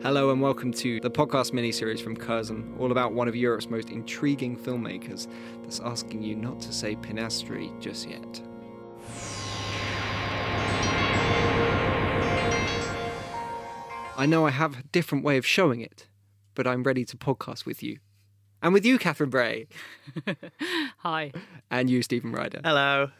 Hello and welcome to the podcast miniseries from Curzon, all about one of Europe's most intriguing filmmakers that's asking you not to say Pinastri just yet. I know I have a different way of showing it, but I'm ready to podcast with you. And with you, Catherine Bray. Hi. And you, Steven Ryder. Hello.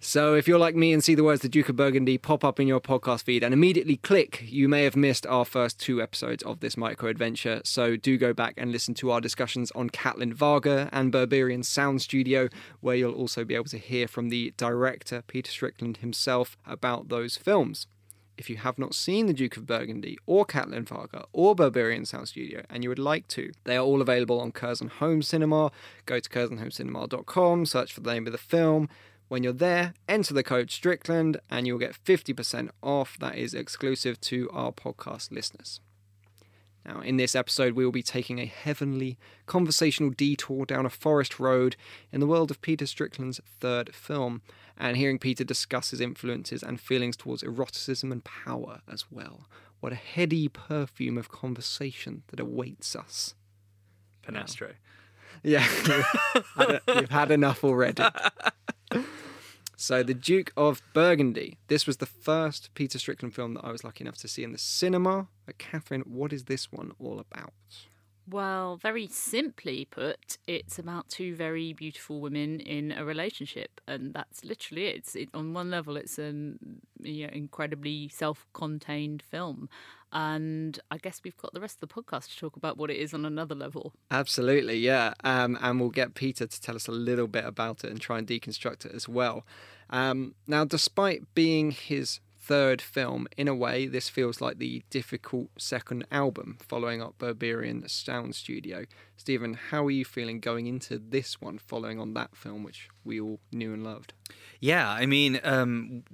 So, if you're like me and see the words the Duke of Burgundy pop up in your podcast feed and immediately click, you may have missed our first two episodes of this micro adventure. So, do go back and listen to our discussions on Katalin Varga and Berberian Sound Studio, where you'll also be able to hear from the director, Peter Strickland himself, about those films. If you have not seen The Duke of Burgundy or Katalin Varga or Berberian Sound Studio and you would like to, they are all available on Curzon Home Cinema. Go to curzonhomecinema.com, search for the name of the film. When you're there, enter the code Strickland and you'll get 50% off. That is exclusive to our podcast listeners. Now, in this episode, we will be taking a heavenly conversational detour down a forest road in the world of Peter Strickland's third film, and hearing Peter discuss his influences and feelings towards eroticism and power as well. What a heady perfume of conversation that awaits us. Pinastri. Yeah, you've had enough already. So, The Duke of Burgundy. This was the first Peter Strickland film that I was lucky enough to see in the cinema. But Catherine, what is this one all about? Well, very simply put, it's about two very beautiful women in a relationship, and that's literally it. It's, it, on one level, it's an you know, incredibly self-contained film, and I guess we've got the rest of the podcast to talk about what it is on another level. Absolutely, yeah. Um, and we'll get Peter to tell us a little bit about it and try and deconstruct it as well. Um, now, despite being his third film, in a way, this feels like the difficult second album following up Berberian Sound Studio. Steven, how are you feeling going into this one following on that film, which we all knew and loved? Yeah, I mean, um,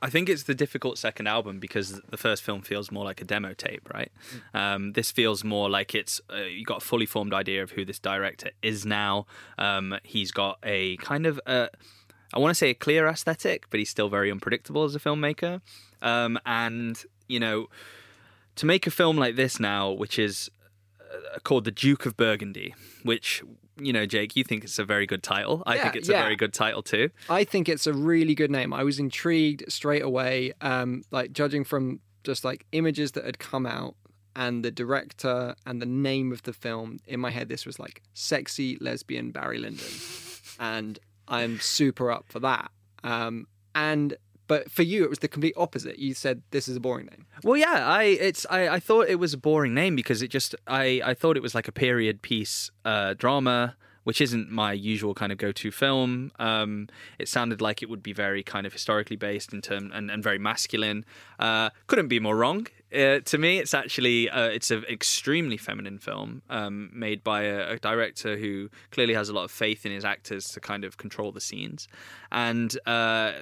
I think it's the difficult second album because the first film feels more like a demo tape, right? Um, this feels more like it's uh, you got a fully formed idea of who this director is now. Um, he's got a kind of a, I want to say a clear aesthetic, but he's still very unpredictable as a filmmaker. Um, and you know, to make a film like this now, which is uh, called The Duke of Burgundy, which you know, Jake, you think it's a very good title. I Yeah, think it's yeah. a very good title too. I think it's a really good name. I was intrigued straight away, um, like judging from just like images that had come out and the director and the name of the film. In my head, this was like sexy lesbian Barry Lyndon, and I'm super up for that. Um, and but for you, it was the complete opposite. You said this is a boring name. Well, yeah, I it's I, I thought it was a boring name because it just I I thought it was like a period piece uh, drama, which isn't my usual kind of go to film. Um, it sounded like it would be very kind of historically based in term and, and very masculine. Uh, couldn't be more wrong. Uh, to me, it's actually uh, it's an extremely feminine film um, made by a, a director who clearly has a lot of faith in his actors to kind of control the scenes, and uh,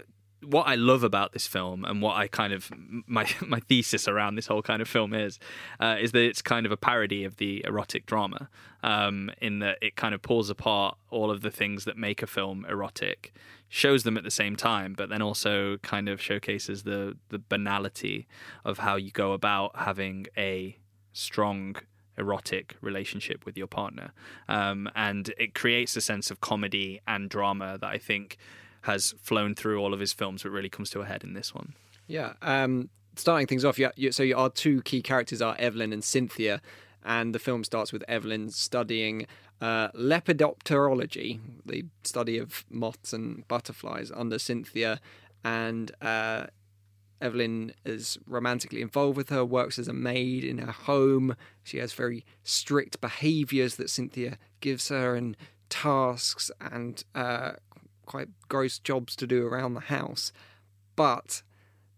what I love about this film and what I kind of my my thesis around this whole kind of film is uh, is that it's kind of a parody of the erotic drama um, in that it kind of pulls apart all of the things that make a film erotic, shows them at the same time, but then also kind of showcases the the banality of how you go about having a strong erotic relationship with your partner. Um, and it creates a sense of comedy and drama that I think has flown through all of his films, but really comes to a head in this one. Yeah. Um, starting things off, you, so our two key characters are Evelyn and Cynthia, and the film starts with Evelyn studying uh, lepidopterology, the study of moths and butterflies, under Cynthia, and uh, Evelyn is romantically involved with her, works as a maid in her home. She has very strict behaviours that Cynthia gives her, and tasks and uh, quite gross jobs to do around the house. But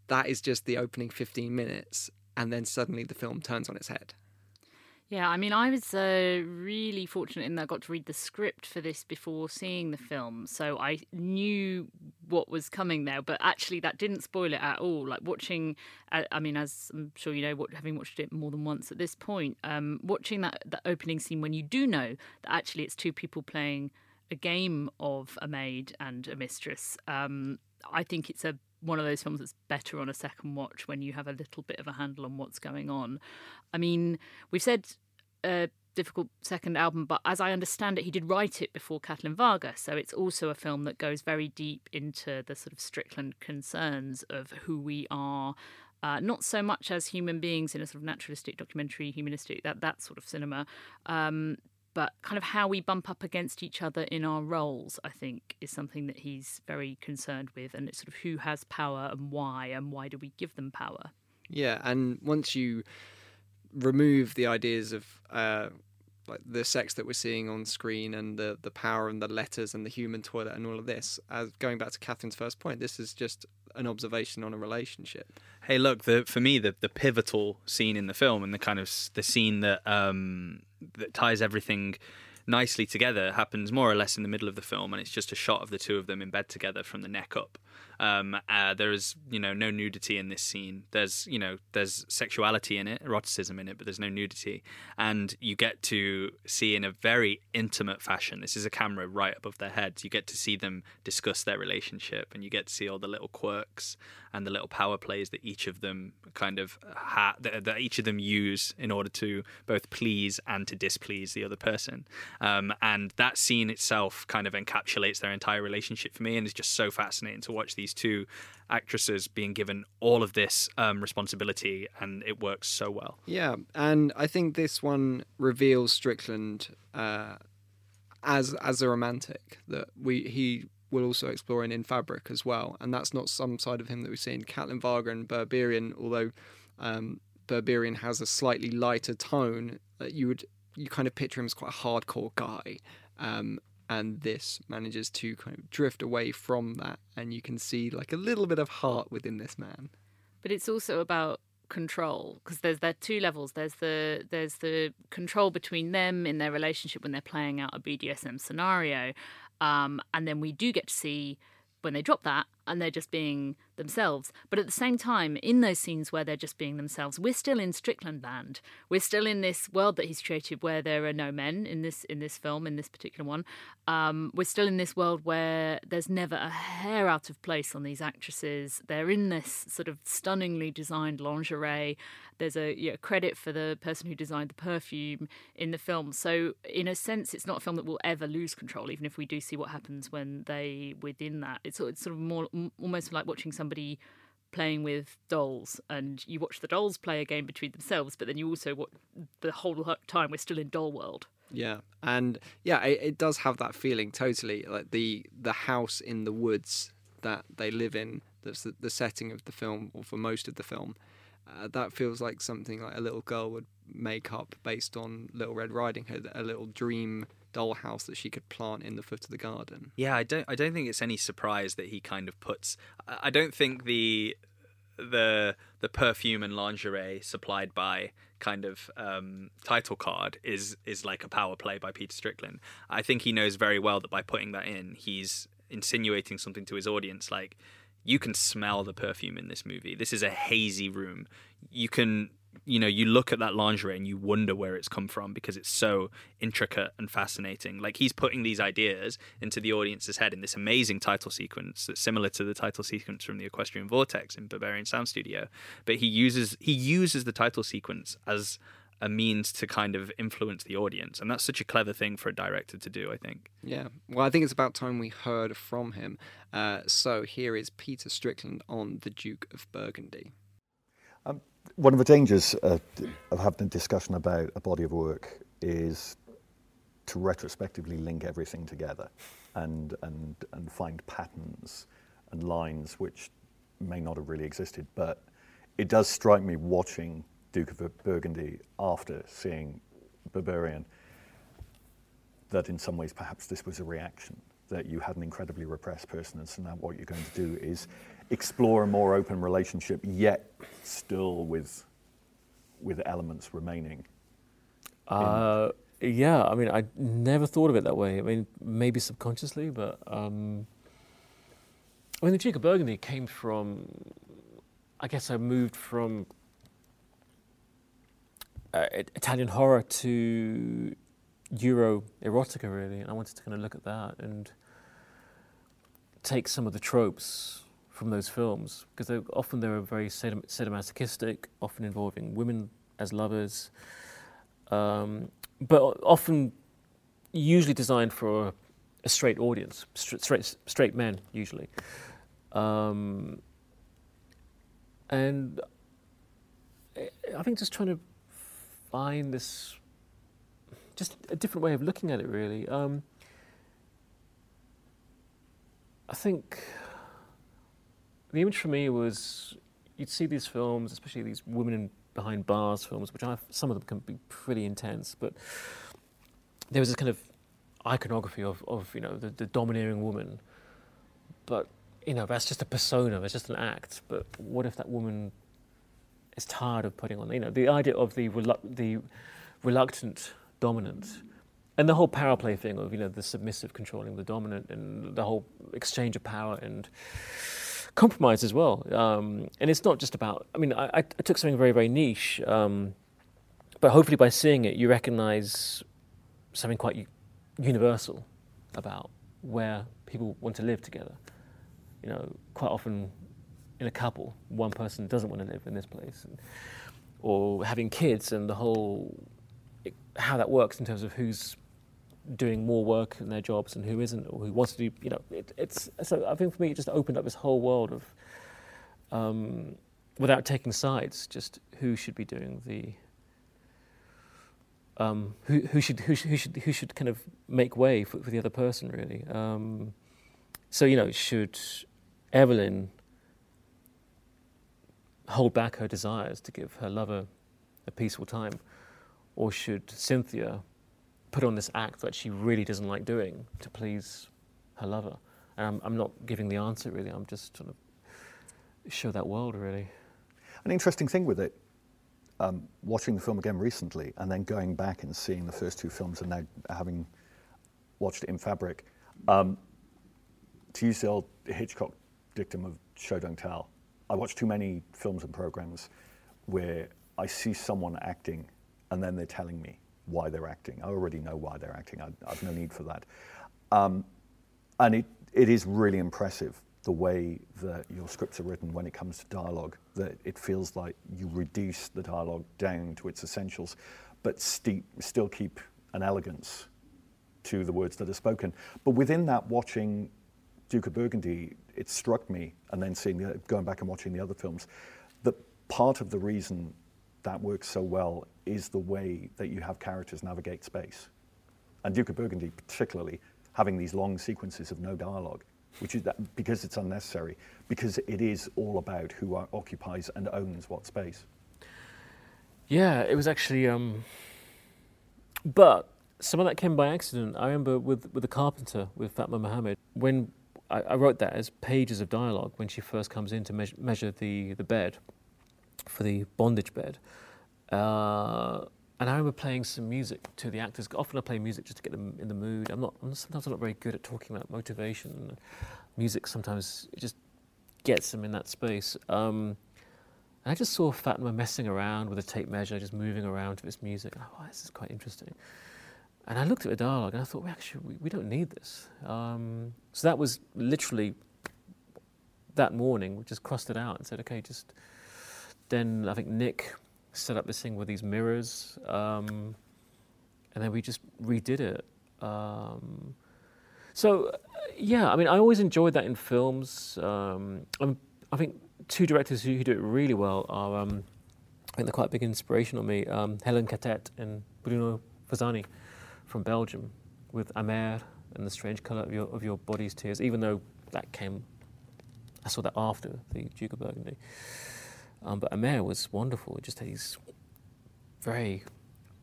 that is just the opening 15 minutes, and then suddenly the film turns on its head. Yeah, I mean, I was uh, really fortunate in that I got to read the script for this before seeing the film, so I knew what was coming there. But actually, that didn't spoil it at all. Like watching, uh, I mean, as I'm sure you know, what, having watched it more than once at this point, um, watching that that opening scene when you do know that actually it's two people playing a game of a maid and a mistress. Um, I think it's a one of those films that's better on a second watch when you have a little bit of a handle on what's going on. I mean, we've said a difficult second album, but as I understand it, he did write it before Katalin Varga, so it's also a film that goes very deep into the sort of Strickland concerns of who we are. Uh, not so much as human beings in a sort of naturalistic documentary, humanistic that that sort of cinema, um, but kind of how we bump up against each other in our roles, I think, is something that he's very concerned with. And it's sort of who has power and why, and why do we give them power? Yeah, and once you remove the ideas of uh, like the sex that we're seeing on screen and the the power and the letters and the human toilet and all of this, as going back to Catherine's first point, this is just an observation on a relationship. Hey, look, the, for me, the the pivotal scene in the film and the kind of the scene that um, that ties everything nicely together happens more or less in the middle of the film, and it's just a shot of the two of them in bed together from the neck up. Um, uh, there is, you know, no nudity in this scene. There's, you know, there's sexuality in it, eroticism in it, but there's no nudity. And you get to see in a very intimate fashion. This is a camera right above their heads. You get to see them discuss their relationship, and you get to see all the little quirks and the little power plays that each of them kind of ha- that, that each of them use in order to both please and to displease the other person. Um, and that scene itself kind of encapsulates their entire relationship for me, and is just so fascinating to watch these two actresses being given all of this um, responsibility, and it works so well. Yeah, and I think this one reveals Strickland uh, as as a romantic that we he will also explore in, in Fabric as well, and that's not some side of him that we've seen. Katalin Varga and Berberian, although um, Berberian has a slightly lighter tone, uh, you would you kind of picture him as quite a hardcore guy. Um, and this manages to kind of drift away from that, and you can see like a little bit of heart within this man. But it's also about control because there's there two levels there's the there's the control between them in their relationship when they're playing out a BDSM scenario um, and then we do get to see when they drop that and they're just being themselves. But at the same time, in those scenes where they're just being themselves, we're still in Strickland land. We're still in this world that he's created where there are no men in this in this film, in this particular one. Um, we're still in this world where there's never a hair out of place on these actresses. They're in this sort of stunningly designed lingerie. There's a you know, credit for the person who designed the perfume in the film. So in a sense, it's not a film that will ever lose control, even if we do see what happens when they within that. It's, it's sort of more almost like watching somebody playing with dolls and you watch the dolls play a game between themselves but then you also watch the whole time we're still in doll world yeah and yeah it, it, does have that feeling totally like the the house in the woods that they live in that's the, the setting of the film or for most of the film uh, that feels like something like a little girl would make up based on little red riding hood a little dream dollhouse that she could plant in the foot of the garden. Yeah, I don't I don't think it's any surprise that he kind of puts I don't think the the the perfume and lingerie supplied by kind of um, title card is is like a power play by Peter Strickland. I think he knows very well that by putting that in, he's insinuating something to his audience like you can smell the perfume in this movie. This is a hazy room. You can you know you look at that lingerie and you wonder where it's come from because it's so intricate and fascinating like he's putting these ideas into the audience's head in this amazing title sequence that's similar to the title sequence from the equestrian vortex in Berberian Sound Studio but he uses he uses the title sequence as a means to kind of influence the audience, and that's such a clever thing for a director to do. I think. Yeah, well, I think it's about time we heard from him. Uh, so here is Peter Strickland on the Duke of Burgundy. Um, one of the dangers uh, of having a discussion about a body of work is to retrospectively link everything together and, and, and find patterns and lines which may not have really existed. But it does strike me watching Duke of Burgundy after seeing Berberian that in some ways perhaps this was a reaction, that you had an incredibly repressed person, and so now what you're going to do is explore a more open relationship, yet still with, with elements remaining. Uh, yeah, I mean, I never thought of it that way. I mean, maybe subconsciously, but um, I mean, the Duke of Burgundy came from. I guess I moved from uh, Italian horror to Euro erotica, really, and I wanted to kind of look at that and take some of the tropes from those films because often they were very sadomasochistic, often involving women as lovers, um, but often usually designed for a straight audience, straight straight men usually, um, and I think just trying to find this just a different way of looking at it, really. Um, I think the image for me was you'd see these films, especially these women in behind bars films, which I some of them can be pretty intense, but there was this kind of iconography of, of you know the, the domineering woman, but you know that's just a persona, it's just an act. But what if that woman is tired of putting on. You know, the idea of the relu- the reluctant dominant, and the whole power play thing of you know the submissive controlling the dominant, and the whole exchange of power and compromise as well. Um, and it's not just about. I mean, I, I took something very very niche, um, but hopefully by seeing it, you recognise something quite universal about where people want to live together. You know, quite often in a couple, one person doesn't want to live in this place, and, or having kids and the whole how that works in terms of who's doing more work in their jobs and who isn't, or who wants to do. You know, it, it's so. I think for me, it just opened up this whole world of, um, without taking sides, just who should be doing the. Um, who, who should who should who should who should kind of make way for, for the other person really. Um, so you know, should Evelyn hold back her desires to give her lover a peaceful time? Or should Cynthia put on this act that she really doesn't like doing to please her lover? And I'm, I'm not giving the answer really, I'm just trying to show that world really. An interesting thing with it, um, watching the film again recently and then going back and seeing the first two films and now having watched it in fabric, um, to use the old Hitchcock dictum of show don't tell, I watch too many films and programs where I see someone acting and then they're telling me why they're acting. I already know why they're acting. I, have no need for that. Um, and it, it is really impressive the way that your scripts are written when it comes to dialogue, that it feels like you reduce the dialogue down to its essentials, but steep, still keep an elegance to the words that are spoken. But within that, watching Duke of Burgundy, it struck me, and then seeing the, going back and watching the other films, that part of the reason that works so well is the way that you have characters navigate space. And Duke of Burgundy, particularly, having these long sequences of no dialogue, which is that, because it's unnecessary, because it is all about who occupies and owns what space. Yeah, it was actually. Um, but some of that came by accident. I remember with with the Carpenter with Fatma Mohamed when I, I, wrote that as pages of dialogue when she first comes in to me- measure the, the bed for the bondage bed. Uh, and I remember playing some music to the actors. Often I play music just to get them in the mood. I'm not. I'm sometimes I'm not very good at talking about motivation. Music sometimes it just gets them in that space. Um, and I just saw Fatma messing around with a tape measure, just moving around to this music. And thought, oh, this is quite interesting. And I looked at the dialogue and I thought, well, actually, we, we don't need this. Um, so that was literally that morning, we just crossed it out and said, okay, just. Then I think Nick set up this thing with these mirrors, um, and then we just redid it. Um, so, yeah, I mean, I always enjoyed that in films. Um, i think two directors who, who, do it really well are, um, I think they're quite a big inspiration on me. Um, Hélène Cattet and Bruno Forzani from Belgium with Amer and the strange colour of your of your body's tears. Even though that came, I saw that after the Duke of Burgundy. Um, but Amer was wonderful. It just had these very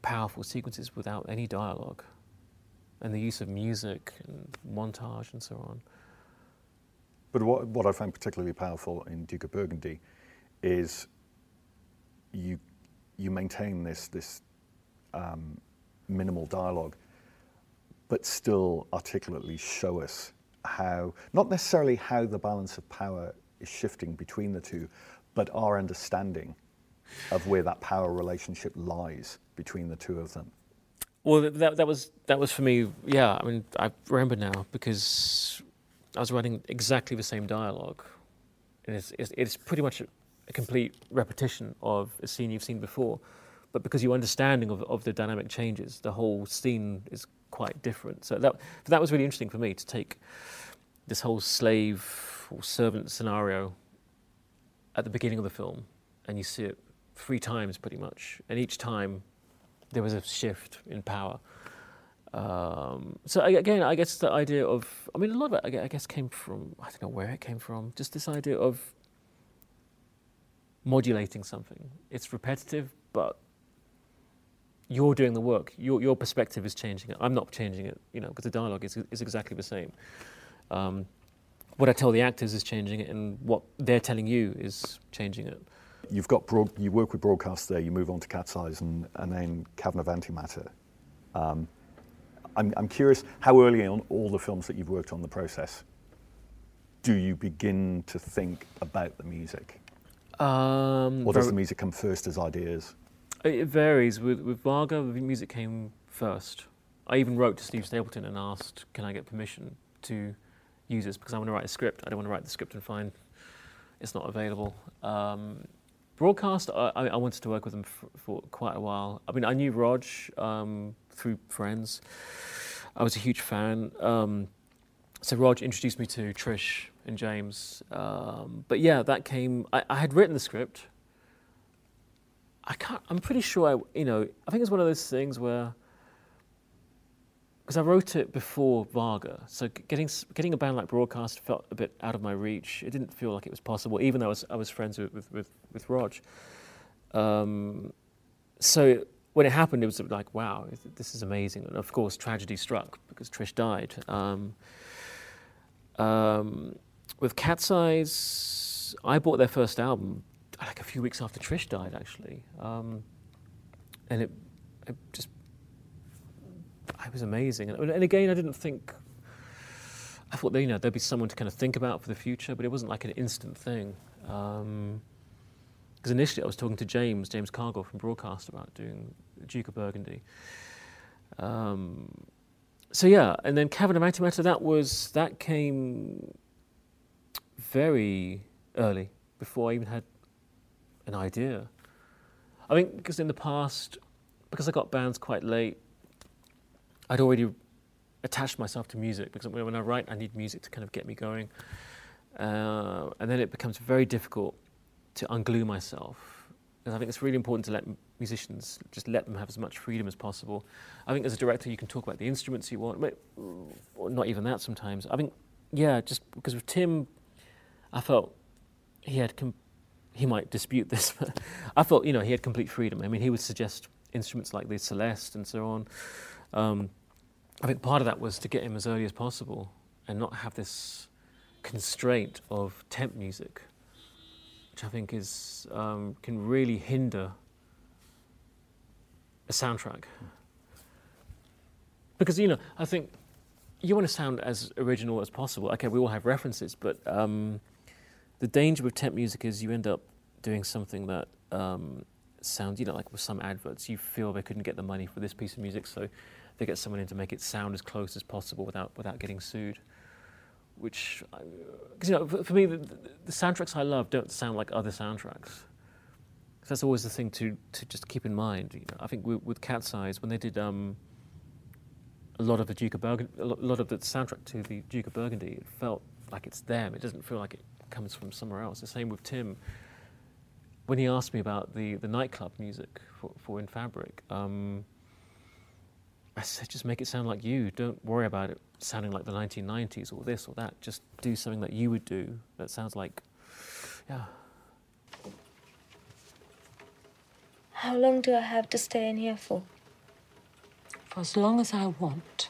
powerful sequences without any dialogue, and the use of music and montage and so on. But what, what I find particularly powerful in Duke of Burgundy is you you maintain this this um, minimal dialogue, but still articulately show us how not necessarily how the balance of power is shifting between the two, but our understanding of where that power relationship lies between the two of them. Well, that that was that was for me. Yeah, I mean, I remember now because I was writing exactly the same dialogue, and it's it's, it's pretty much a, a, complete repetition of a scene you've seen before, but because your understanding of of the dynamic changes, the whole scene is quite different. So that that was really interesting for me to take this whole slave or servant scenario at the beginning of the film, and you see it three times pretty much, and each time there was a shift in power. Um, so again, I guess the idea of, I mean, a lot of it, I guess, came from, I don't know where it came from, just this idea of modulating something. It's repetitive, but you're doing the work. Your, your perspective is changing it. I'm not changing it, you know, because the dialogue is, is exactly the same. Um, what I tell the actors is changing it, and what they're telling you is changing it. You've got broad, you work with broadcast there. You move on to Cat's Eyes and, and then Cavern of Anti-Matter. Um, I'm, I'm curious how early on all the films that you've worked on the process do you begin to think about the music? Um, or does the music come first as ideas? It varies. With, with Varga, the music came first. I even wrote to Steve Stapleton and asked, can I get permission to use this because I want to write a script. I don't want to write the script and find it's not available. Um, broadcast, I, I, wanted to work with them for, for, quite a while. I mean, I knew Roj um, through friends. I was a huge fan. Um, so Roj introduced me to Trish and James. Um, but yeah, that came. I, I, had written the script. I can't. I'm pretty sure. I, you know, I think it's one of those things where because I wrote it before Varga, so getting getting a band like Broadcast felt a bit out of my reach. It didn't feel like it was possible, even though I was I was friends with with with, Roj. Um, so when it happened, it was like, wow, this is amazing. And of course, tragedy struck because Trish died. Um, um, with Cat's Eyes, I bought their first album like a few weeks after Trish died, actually, um, and it, it just I was amazing. And, and again, I didn't think. I thought you know there'd be someone to kind of think about for the future, but it wasn't like an instant thing. Because um, initially I was talking to James, James Cargill from Broadcast about doing Duke of Burgundy. Um, so yeah, and then Cavern of Anti-Matter, that was that came very early before I even had an idea. I think because in the past, because I got bands quite late, I'd already attached myself to music because when I write, I need music to kind of get me going. Uh, and then it becomes very difficult to unglue myself. And I think it's really important to let musicians just let them have as much freedom as possible. I think as a director, you can talk about the instruments you want, but not even that sometimes. I think, yeah, just because with Tim, I felt he had, he might dispute this, but I thought, you know, he had complete freedom. I mean, he would suggest instruments like the Celeste and so on. Um, I think part of that was to get him as early as possible and not have this constraint of temp music, which I think is um, can really hinder a soundtrack. Because you know, I think you want to sound as original as possible. Okay, we all have references, but um, the danger with temp music is you end up doing something that um, sounds, you know, like with some adverts, you feel they couldn't get the money for this piece of music, so they get someone in to make it sound as close as possible without without getting sued. Which, because you know, for, for me, the, the, soundtracks I love don't sound like other soundtracks. that's always the thing to, to just keep in mind. You know, I think with, with Cat's Eyes, when they did um, a lot of the Duke of Burgundy, a lot of the soundtrack to the Duke of Burgundy, it felt like it's them. It doesn't feel like it comes from somewhere else. The same with Tim. When he asked me about the, the nightclub music for, for In Fabric, um, I said, just make it sound like you. Don't worry about it sounding like the 1990s or this or that. Just do something that you would do that sounds like, yeah. How long do I have to stay in here for? For as long as I want.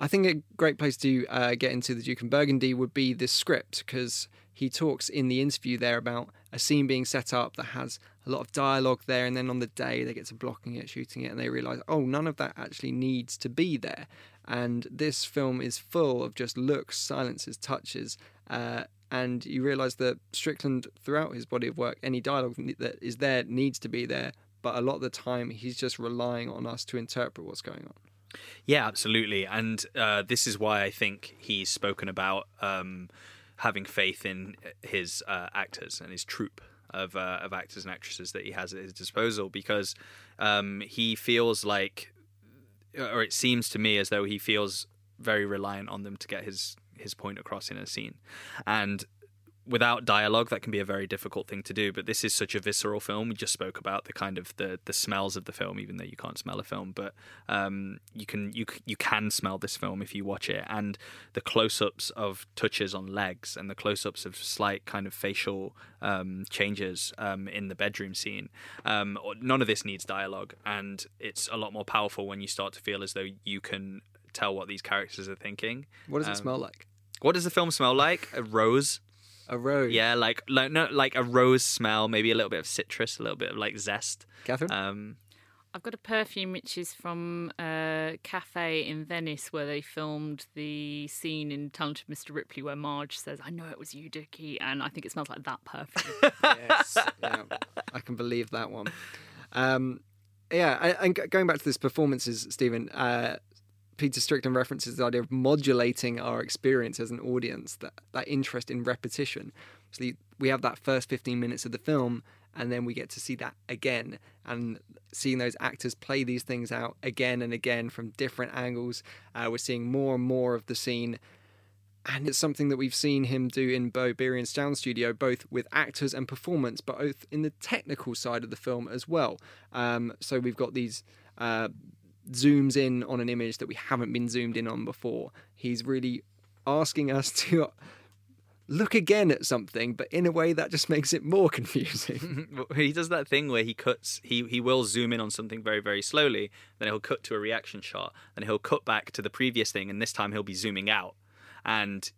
I think a great place to uh, get into the Duke and Burgundy would be the script because he talks in the interview there about a scene being set up that has a lot of dialogue there, and then on the day they get to blocking it, shooting it, and they realize, oh, none of that actually needs to be there. And this film is full of just looks, silences, touches, uh, and you realize that Strickland, throughout his body of work, any dialogue that is there needs to be there, but a lot of the time he's just relying on us to interpret what's going on. Yeah, absolutely. And uh, this is why I think he's spoken about um, having faith in his uh, actors and his troupe of, uh, of actors and actresses that he has at his disposal because um, he feels like, or it seems to me as though he feels very reliant on them to get his his point across in a scene. And without dialogue that can be a very difficult thing to do but this is such a visceral film. We just spoke about the kind of the the smells of the film even though you can't smell a film but um, you can you you can smell this film if you watch it and the close-ups of touches on legs and the close-ups of slight kind of facial um, changes um, in the bedroom scene um, none of this needs dialogue and it's a lot more powerful when you start to feel as though you can tell what these characters are thinking. What does it Um, smell like? what does the film smell like? A rose A rose. yeah, like like no, like a rose smell, maybe a little bit of citrus, a little bit of like zest. Catherine? Um, I've got a perfume which is from a cafe in Venice where they filmed the scene in Talented Mr. Ripley where Marge says, I know it was you, Dickie, and I think it smells like that perfume. yes, yeah, I can believe that one. Um, yeah, and going back to this performances, Steven, uh, Peter Strickland references the idea of modulating our experience as an audience, that, that interest in repetition. So we have that first 15 minutes of the film, and then we get to see that again, and seeing those actors play these things out again and again from different angles. Uh, we're seeing more and more of the scene and it's something that we've seen him do in Berberian's Sound Studio, both with actors and performance, but both in the technical side of the film as well. Um, so we've got these uh, zooms in on an image that we haven't been zoomed in on before. He's really asking us to look again at something, but in a way that just makes it more confusing. he does that thing where he cuts. He he will zoom in on something very very slowly, then he'll cut to a reaction shot, then he'll cut back to the previous thing, and this time he'll be zooming out, and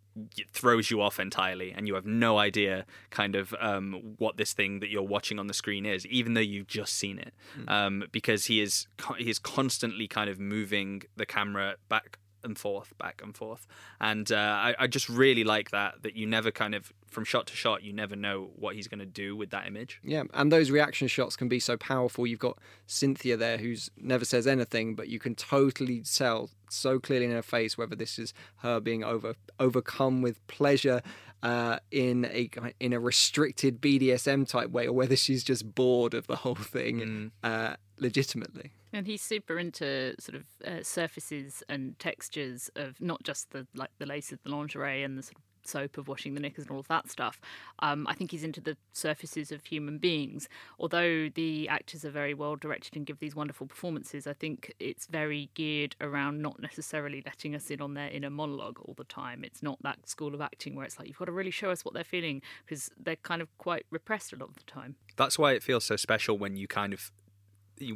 throws you off entirely, and you have no idea kind of um, what this thing that you're watching on the screen is, even though you've just seen it, um, because he is co- he is constantly kind of moving the camera back and forth, back and forth. And uh, I, I just really like that, that you never kind of, from shot to shot, you never know what he's going to do with that image. Yeah, and those reaction shots can be so powerful. You've got Cynthia there who's never says anything, but you can totally tell so clearly in her face whether this is her being over overcome with pleasure uh, in a in a restricted BDSM type way, or whether she's just bored of the whole thing uh, legitimately. And he's super into sort of uh, surfaces and textures of not just the like the lace of the lingerie and the sort of soap of washing the knickers and all of that stuff. Um, I think he's into the surfaces of human beings. Although the actors are very well directed and give these wonderful performances, I think it's very geared around not necessarily letting us in on their inner monologue all the time. It's not that school of acting where it's like you've got to really show us what they're feeling because they're kind of quite repressed a lot of the time. That's why it feels so special when you kind of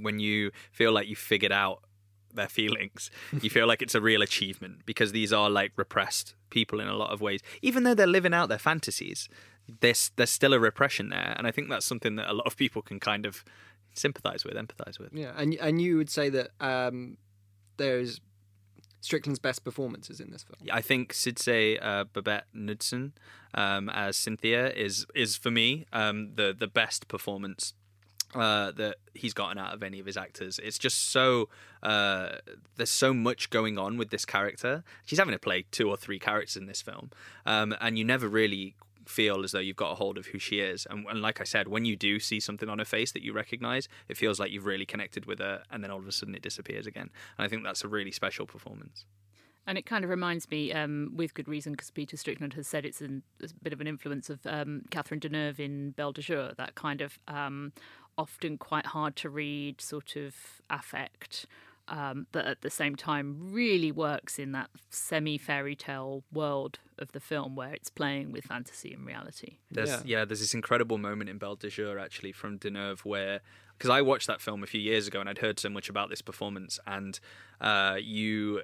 when you feel like you figured out their feelings. you feel like it's a real achievement because these are like repressed people in a lot of ways. Even though they're living out their fantasies, there's there's still a repression there, and I think that's something that a lot of people can kind of sympathize with, empathize with. Yeah, and and you would say that um, there's Strickland's best performances in this film. I think Sidse uh, Babette Knudsen um, as Cynthia is is for me um, the the best performance uh, that he's gotten out of any of his actors. It's just so uh, there's so much going on with this character. She's having to play two or three characters in this film, um, and you never really feel as though you've got a hold of who she is. And, and, like I said, when you do see something on her face that you recognize, it feels like you've really connected with her, and then all of a sudden it disappears again. And I think that's a really special performance. And it kind of reminds me, um, with good reason, because Peter Strickland has said it's an, a bit of an influence of um, Catherine Deneuve in Belle de Jour, that kind of um, often quite hard to read sort of affect. Um, but at the same time, really works in that semi fairy tale world of the film where it's playing with fantasy and reality. There's, yeah. yeah, there's this incredible moment in Belle de Jour actually from Deneuve where because I watched that film a few years ago and I'd heard so much about this performance, and uh, you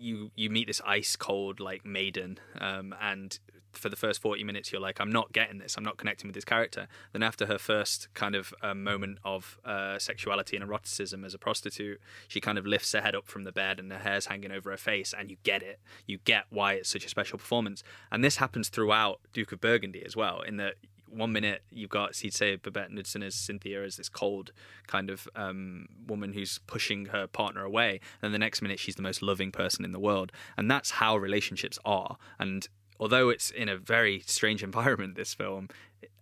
you you meet this ice cold like maiden, um, and for the first 40 minutes you're like i'm not getting this. I'm not connecting with this character. Then after her first kind of uh, moment of uh, sexuality and eroticism as a prostitute she kind of lifts her head up from the bed and her hair's hanging over her face and you get it. You get why it's such a special performance. And this happens throughout duke of burgundy as well in that one minute you've got Sidse Babette Knudsen as Cynthia as this cold kind of um, woman who's pushing her partner away, and the next minute she's the most loving person in the world, and that's how relationships are. And although it's in a very strange environment, this film,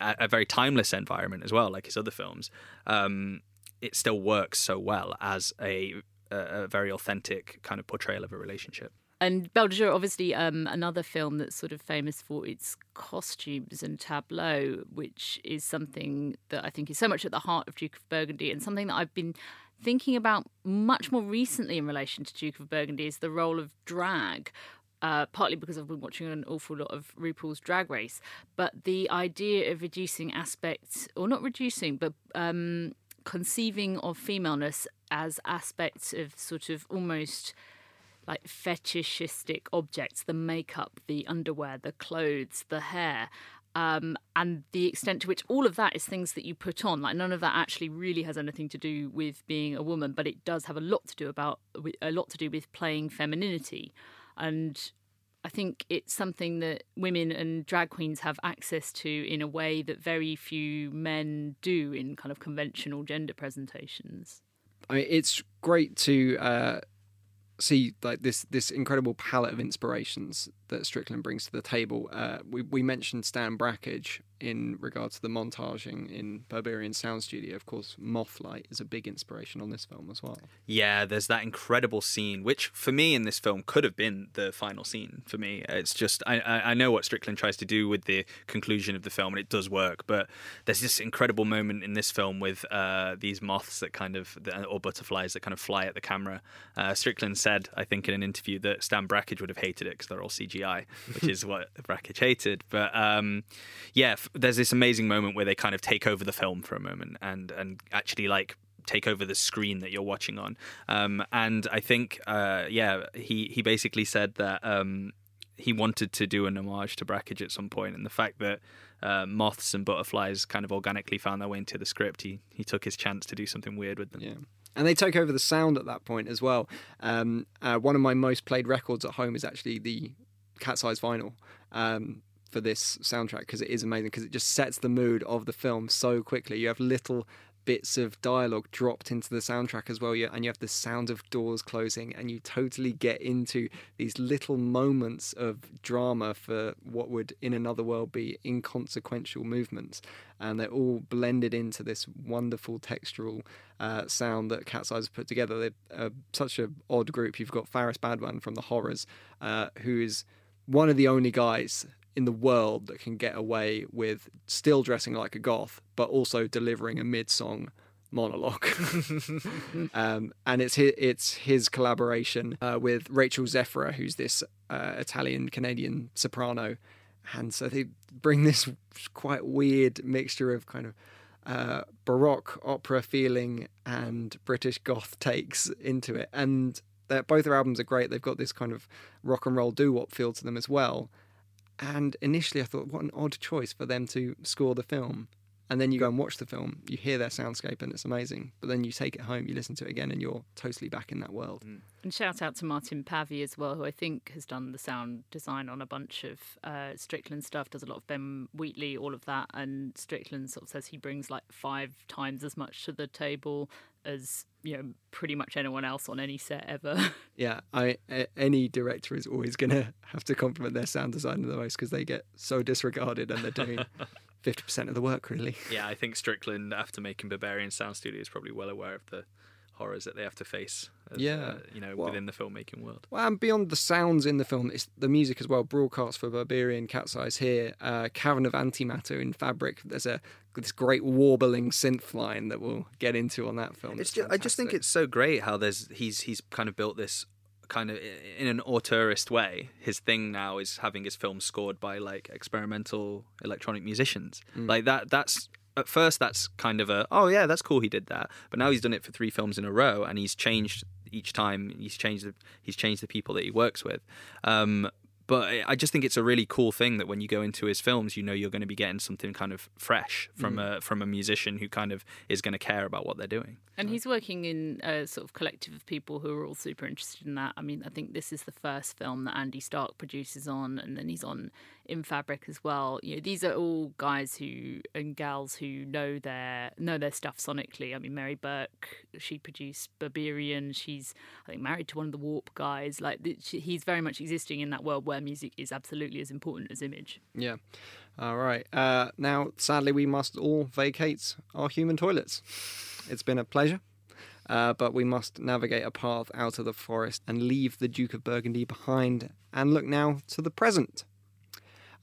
a, a very timeless environment as well, like his other films, um, it still works so well as a, a very authentic kind of portrayal of a relationship. And Belle obviously, um, another film that's sort of famous for its costumes and tableau, which is something that I think is so much at the heart of Duke of Burgundy, and something that I've been thinking about much more recently in relation to Duke of Burgundy is the role of drag, uh, partly because I've been watching an awful lot of RuPaul's Drag Race, but the idea of reducing aspects, or not reducing, but um, conceiving of femaleness as aspects of sort of almost like fetishistic objects the makeup, the underwear, the clothes, the hair. Um, and the extent to which all of that is things that you put on. Like none of that actually really has anything to do with being a woman, but it does have a lot to do about a lot to do with playing femininity. And I think it's something that women and drag queens have access to in a way that very few men do in kind of conventional gender presentations. I mean, it's great to uh, see like this this incredible palette of inspirations that Strickland brings to the table. Uh, we we mentioned Stan Brakhage in regards to the montaging in Berberian Sound Studio. Of course, Mothlight is a big inspiration on this film as well. Yeah, there's that incredible scene, which for me in this film could have been the final scene for me. It's just I I know what Strickland tries to do with the conclusion of the film, and it does work. But there's this incredible moment in this film with uh, these moths that kind of or butterflies that kind of fly at the camera. Uh, Strickland said, I think, in an interview that Stan Brakhage would have hated it because they're all CGI, which is what Brakhage hated. But um, yeah there's this amazing moment where they kind of take over the film for a moment and and actually like take over the screen that you're watching on. Um, and I think, uh, yeah, he he basically said that um, he wanted to do an homage to Brakhage at some point, and the fact that uh, moths and butterflies kind of organically found their way into the script, he he took his chance to do something weird with them. Yeah. And they take over the sound at that point as well. Um, uh, one of my most played records at home is actually the Cat's Eyes vinyl. Um, for this soundtrack because it is amazing because it just sets the mood of the film so quickly. You have little bits of dialogue dropped into the soundtrack as well. You, and you have the sound of doors closing, and you totally get into these little moments of drama for what would in another world be inconsequential movements. And they're all blended into this wonderful textural uh, sound that Cat's Eyes put together. They're uh, such an odd group. You've got Faris Badwan from the Horrors, uh, who is one of the only guys in the world that can get away with still dressing like a goth, but also delivering a mid-song monologue. um, and it's his, it's his collaboration uh, with Rachel Zeffira, who's this uh, Italian Canadian soprano, and so they bring this quite weird mixture of kind of uh, baroque opera feeling and British goth takes into it, and both their albums are great. They've got this kind of rock and roll doo wop feel to them as well. And initially, I thought, what an odd choice for them to score the film. And then you go and watch the film, you hear their soundscape, and it's amazing. But then you take it home, you listen to it again, and you're totally back in that world. Mm. And shout out to Martin Pavey as well, who I think has done the sound design on a bunch of uh, Strickland stuff, does a lot of Ben Wheatley, all of that. And Strickland sort of says he brings like five times as much to the table as you know pretty much anyone else on any set ever. yeah, I any director is always going to have to compliment their sound designer the most because they get so disregarded and they're doing. 50% of the work, really. Yeah, I think Strickland, after making Berberian Sound Studio, is probably well aware of the horrors that they have to face. As, yeah, uh, you know, well, within the filmmaking world. Well, and beyond the sounds in the film, it's the music as well. Broadcast for Berberian, Cat's Eyes here, uh, Cavern of Antimatter in Fabric. There's a this great warbling synth line that we'll get into on that film. It's just, I just think it's so great how there's he's he's kind of built this kind of in an auteurist way. His thing now is having his film scored by like experimental electronic musicians. Mm. Like that. That's at first that's kind of a oh yeah that's cool he did that but now he's done it for three films in a row and he's changed each time he's changed the he's changed the people that he works with um, but I just think it's a really cool thing that when you go into his films, you know you're going to be getting something kind of fresh from mm. a from a musician who kind of is going to care about what they're doing. And he's working in a sort of collective of people who are all super interested in that. I mean, I think this is the first film that Andy Starke produces on, and then he's on in Fabric as well. You know, these are all guys who and gals who know their know their stuff sonically. I mean, Mary Burke, she produced Berberian. She's I think married to one of the Warp guys. Like he's very much existing in that world where music is absolutely as important as image. Yeah. All right. Uh, now, sadly, we must all vacate our human toilets. It's been a pleasure. Uh, but we must navigate a path out of the forest and leave the Duke of Burgundy behind and look now to the present.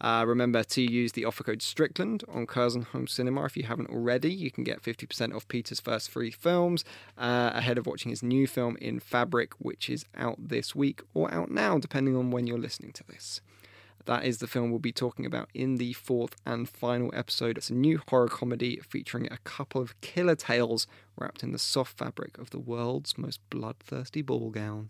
Uh, remember to use the offer code Strickland on Curzon Home Cinema if you haven't already. You can get 50% off Peter's first three films uh, ahead of watching his new film in Fabric, which is out this week or out now, depending on when you're listening to this. That is the film we'll be talking about in the fourth and final episode. It's a new horror comedy featuring a couple of killer tales wrapped in the soft fabric of the world's most bloodthirsty ball gown.